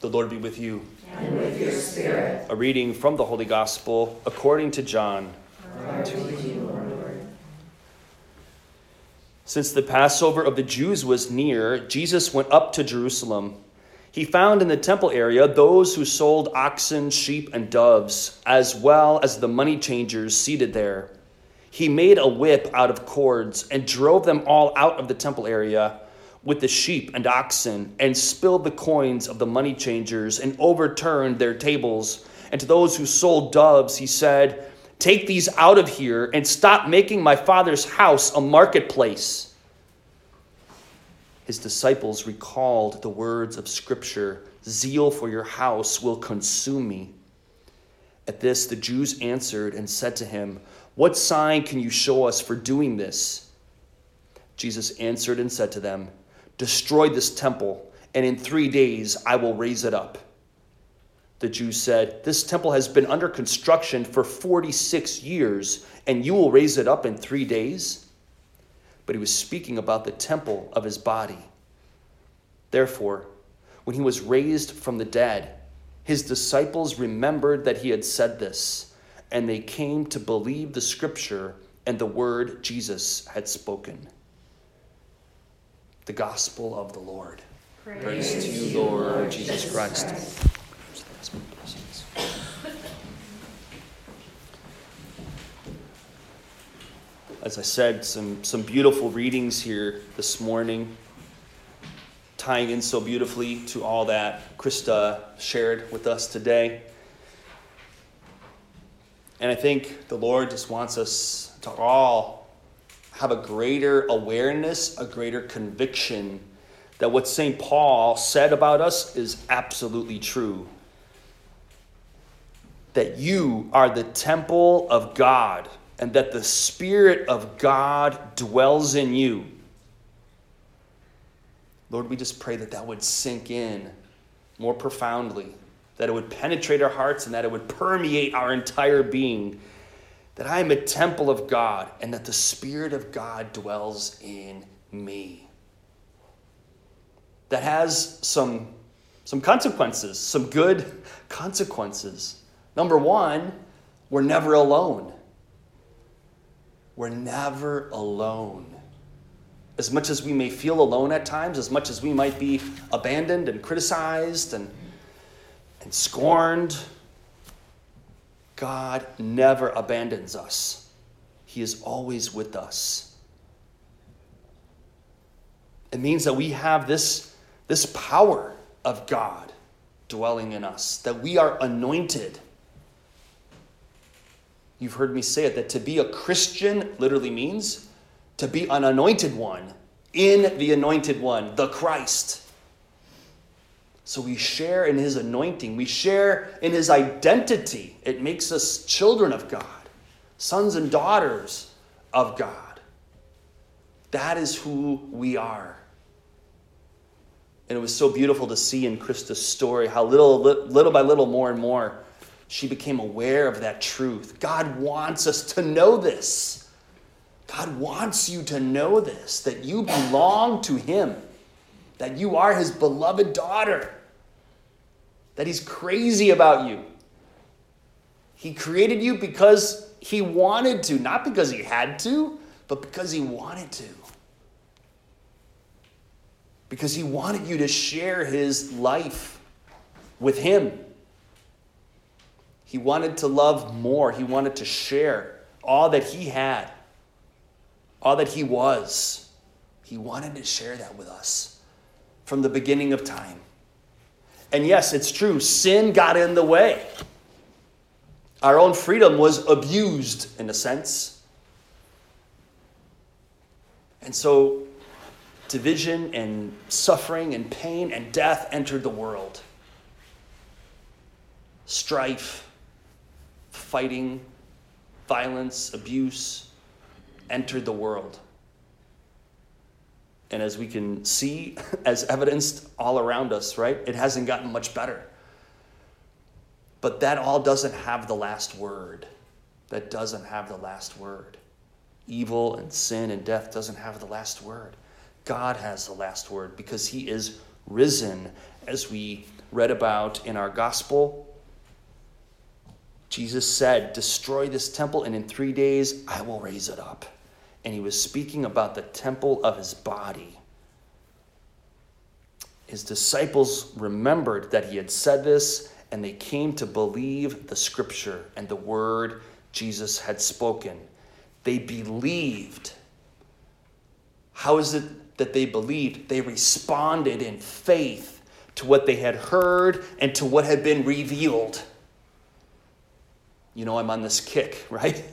The Lord be with you. And with your spirit. A reading from the Holy Gospel according to John. Since the Passover of the Jews was near, Jesus went up to Jerusalem. He found in the temple area those who sold oxen, sheep, and doves, as well as the money changers seated there. He made a whip out of cords and drove them all out of the temple area with the sheep and oxen, and spilled the coins of the money changers and overturned their tables. And to those who sold doves, he said, Take these out of here and stop making my father's house a marketplace. His disciples recalled the words of Scripture Zeal for your house will consume me. At this, the Jews answered and said to him, What sign can you show us for doing this? Jesus answered and said to them, Destroy this temple, and in three days I will raise it up. The Jews said, This temple has been under construction for 46 years, and you will raise it up in three days? But he was speaking about the temple of his body. Therefore, when he was raised from the dead, his disciples remembered that he had said this, and they came to believe the scripture and the word Jesus had spoken. The gospel of the Lord. Praise, Praise to you, Lord Jesus Christ. Christ. As I said, some, some beautiful readings here this morning, tying in so beautifully to all that Krista shared with us today. And I think the Lord just wants us to all have a greater awareness, a greater conviction that what St. Paul said about us is absolutely true. That you are the temple of God and that the Spirit of God dwells in you. Lord, we just pray that that would sink in more profoundly, that it would penetrate our hearts and that it would permeate our entire being. That I am a temple of God and that the Spirit of God dwells in me. That has some, some consequences, some good consequences. Number one, we're never alone we're never alone. As much as we may feel alone at times, as much as we might be abandoned and criticized and, and scorned, God never abandons us. He is always with us. It means that we have this, this power of God dwelling in us, that we are anointed You've heard me say it that to be a Christian literally means to be an anointed one in the anointed one, the Christ. So we share in his anointing, we share in his identity. It makes us children of God, sons and daughters of God. That is who we are. And it was so beautiful to see in Krista's story how little, little by little, more and more, she became aware of that truth. God wants us to know this. God wants you to know this that you belong to Him, that you are His beloved daughter, that He's crazy about you. He created you because He wanted to, not because He had to, but because He wanted to. Because He wanted you to share His life with Him. He wanted to love more. He wanted to share all that he had, all that he was. He wanted to share that with us from the beginning of time. And yes, it's true, sin got in the way. Our own freedom was abused in a sense. And so division and suffering and pain and death entered the world. Strife, fighting, violence, abuse entered the world. And as we can see, as evidenced all around us, right, it hasn't gotten much better. But that all doesn't have the last word. That doesn't have the last word. Evil and sin and death doesn't have the last word. God has the last word because he is risen as we read about in our gospel, Jesus said, Destroy this temple, and in three days I will raise it up. And he was speaking about the temple of his body. His disciples remembered that he had said this, and they came to believe the scripture and the word Jesus had spoken. They believed. How is it that they believed? They responded in faith to what they had heard and to what had been revealed. You know, I'm on this kick, right?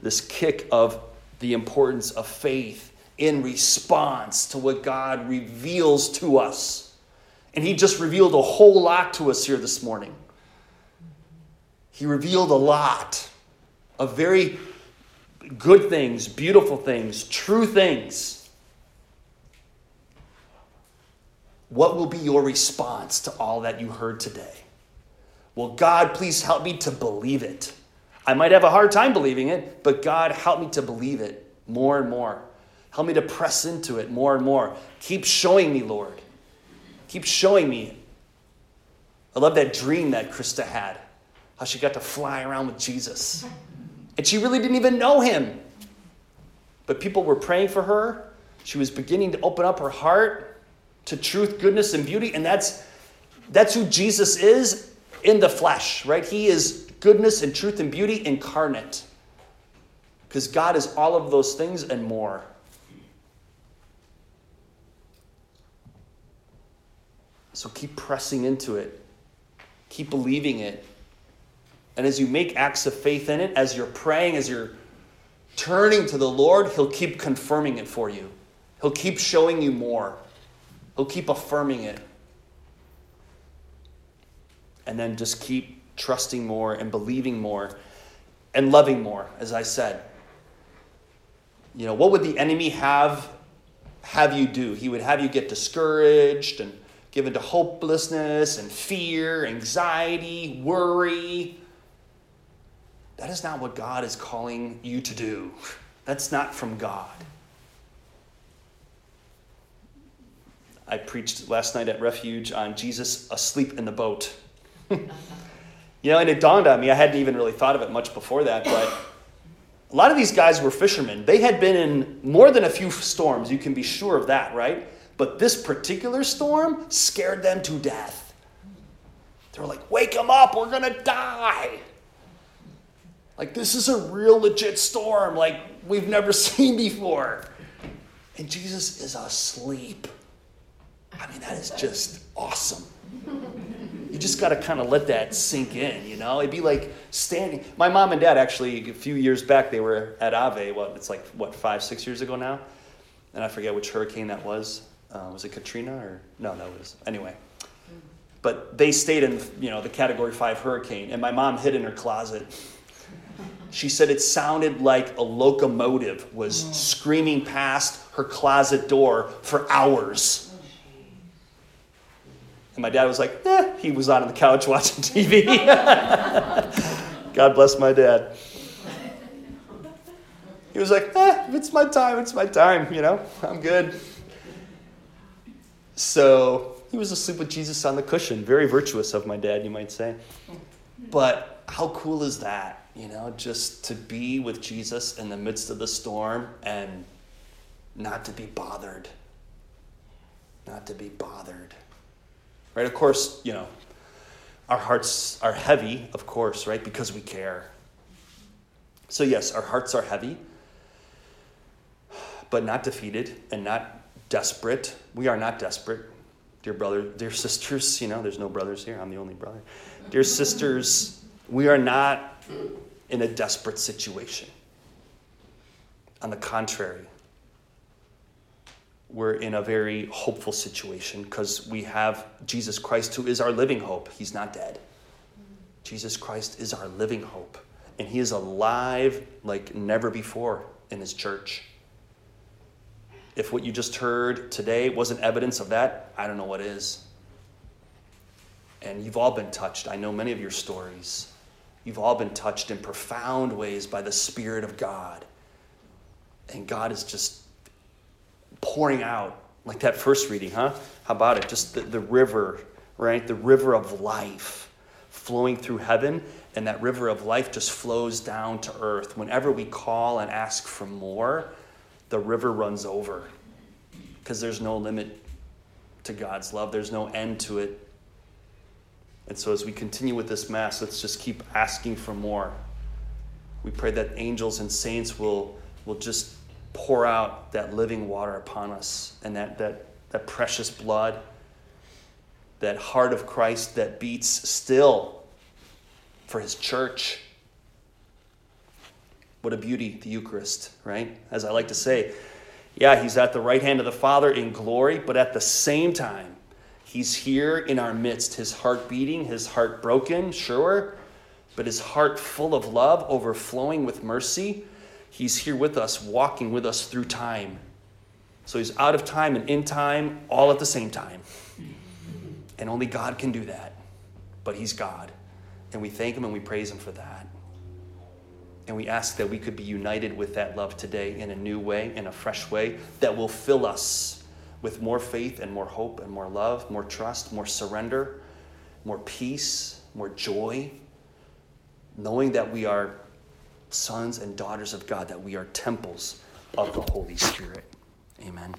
this kick of the importance of faith in response to what God reveals to us. And He just revealed a whole lot to us here this morning. He revealed a lot of very good things, beautiful things, true things. What will be your response to all that you heard today? Will God, please help me to believe it. I might have a hard time believing it, but God, help me to believe it more and more. Help me to press into it more and more. Keep showing me, Lord. Keep showing me. I love that dream that Krista had, how she got to fly around with Jesus. And she really didn't even know him. But people were praying for her. She was beginning to open up her heart to truth, goodness, and beauty. And that's, that's who Jesus is in the flesh, right? He is goodness and truth and beauty incarnate. Because God is all of those things and more. So keep pressing into it, keep believing it. And as you make acts of faith in it, as you're praying, as you're turning to the Lord, He'll keep confirming it for you. He'll keep showing you more. He'll keep affirming it and then just keep trusting more and believing more and loving more, as I said. You know, what would the enemy have have you do? He would have you get discouraged and given to hopelessness and fear, anxiety, worry. That is not what God is calling you to do. That's not from God. I preached last night at Refuge on Jesus asleep in the boat. you know, and it dawned on me, I hadn't even really thought of it much before that, but a lot of these guys were fishermen. They had been in more than a few storms, you can be sure of that, right? But this particular storm scared them to death. They were like, wake them up, we're gonna die. Like, this is a real legit storm, like we've never seen before. And Jesus is asleep. I mean, that is just awesome you just got to kind of let that sink in, you know? It'd be like standing. My mom and dad actually, a few years back, they were at Ave. What it's like, what five, six years ago now, and I forget which hurricane that was. Uh, was it Katrina or no? No, it was anyway. But they stayed in, you know, the Category Five hurricane, and my mom hid in her closet. She said it sounded like a locomotive was screaming past her closet door for hours. And my dad was like, eh, he was on the couch watching TV. God bless my dad. He was like, eh, it's my time, it's my time, you know, I'm good. So he was asleep with Jesus on the cushion. Very virtuous of my dad, you might say. But how cool is that, you know, just to be with Jesus in the midst of the storm and not to be bothered? Not to be bothered right? Of course, you know, our hearts are heavy, of course, right? Because we care. So, yes, our hearts are heavy, but not defeated and not desperate. We are not desperate. Dear brother, dear sisters, you know, there's no brothers here. I'm the only brother. Dear sisters, we are not in a desperate situation. On the contrary, we're in a very hopeful situation because we have Jesus Christ, who is our living hope. He's not dead. Jesus Christ is our living hope, and He is alive like never before in His church. If what you just heard today wasn't evidence of that, I don't know what is. And you've all been touched. I know many of your stories. You've all been touched in profound ways by the Spirit of God. And God is just pouring out, like that first reading, huh? How about it? Just the, the river right? The river of life flowing through heaven, and that river of life just flows down to earth. Whenever we call and ask for more, the river runs over because there's no limit to God's love, there's no end to it. And so, as we continue with this Mass, let's just keep asking for more. We pray that angels and saints will, will just pour out that living water upon us and that, that, that precious blood, that heart of Christ that beats still for his church. What a beauty, the Eucharist, right? As I like to say, yeah, he's at the right hand of the Father in glory, but at the same time, he's here in our midst, his heart beating, his heart broken, sure, but his heart full of love, overflowing with mercy. He's here with us, walking with us through time. So he's out of time and in time all at the same time. And only God can do that. But he's God. And we thank him and we praise him for that. And we ask that we could be united with that love today in a new way, in a fresh way, that will fill us with more faith and more hope and more love, more trust, more surrender, more peace, more joy, knowing that we are sons and daughters of God, that we are temples of the Holy Spirit. Amen.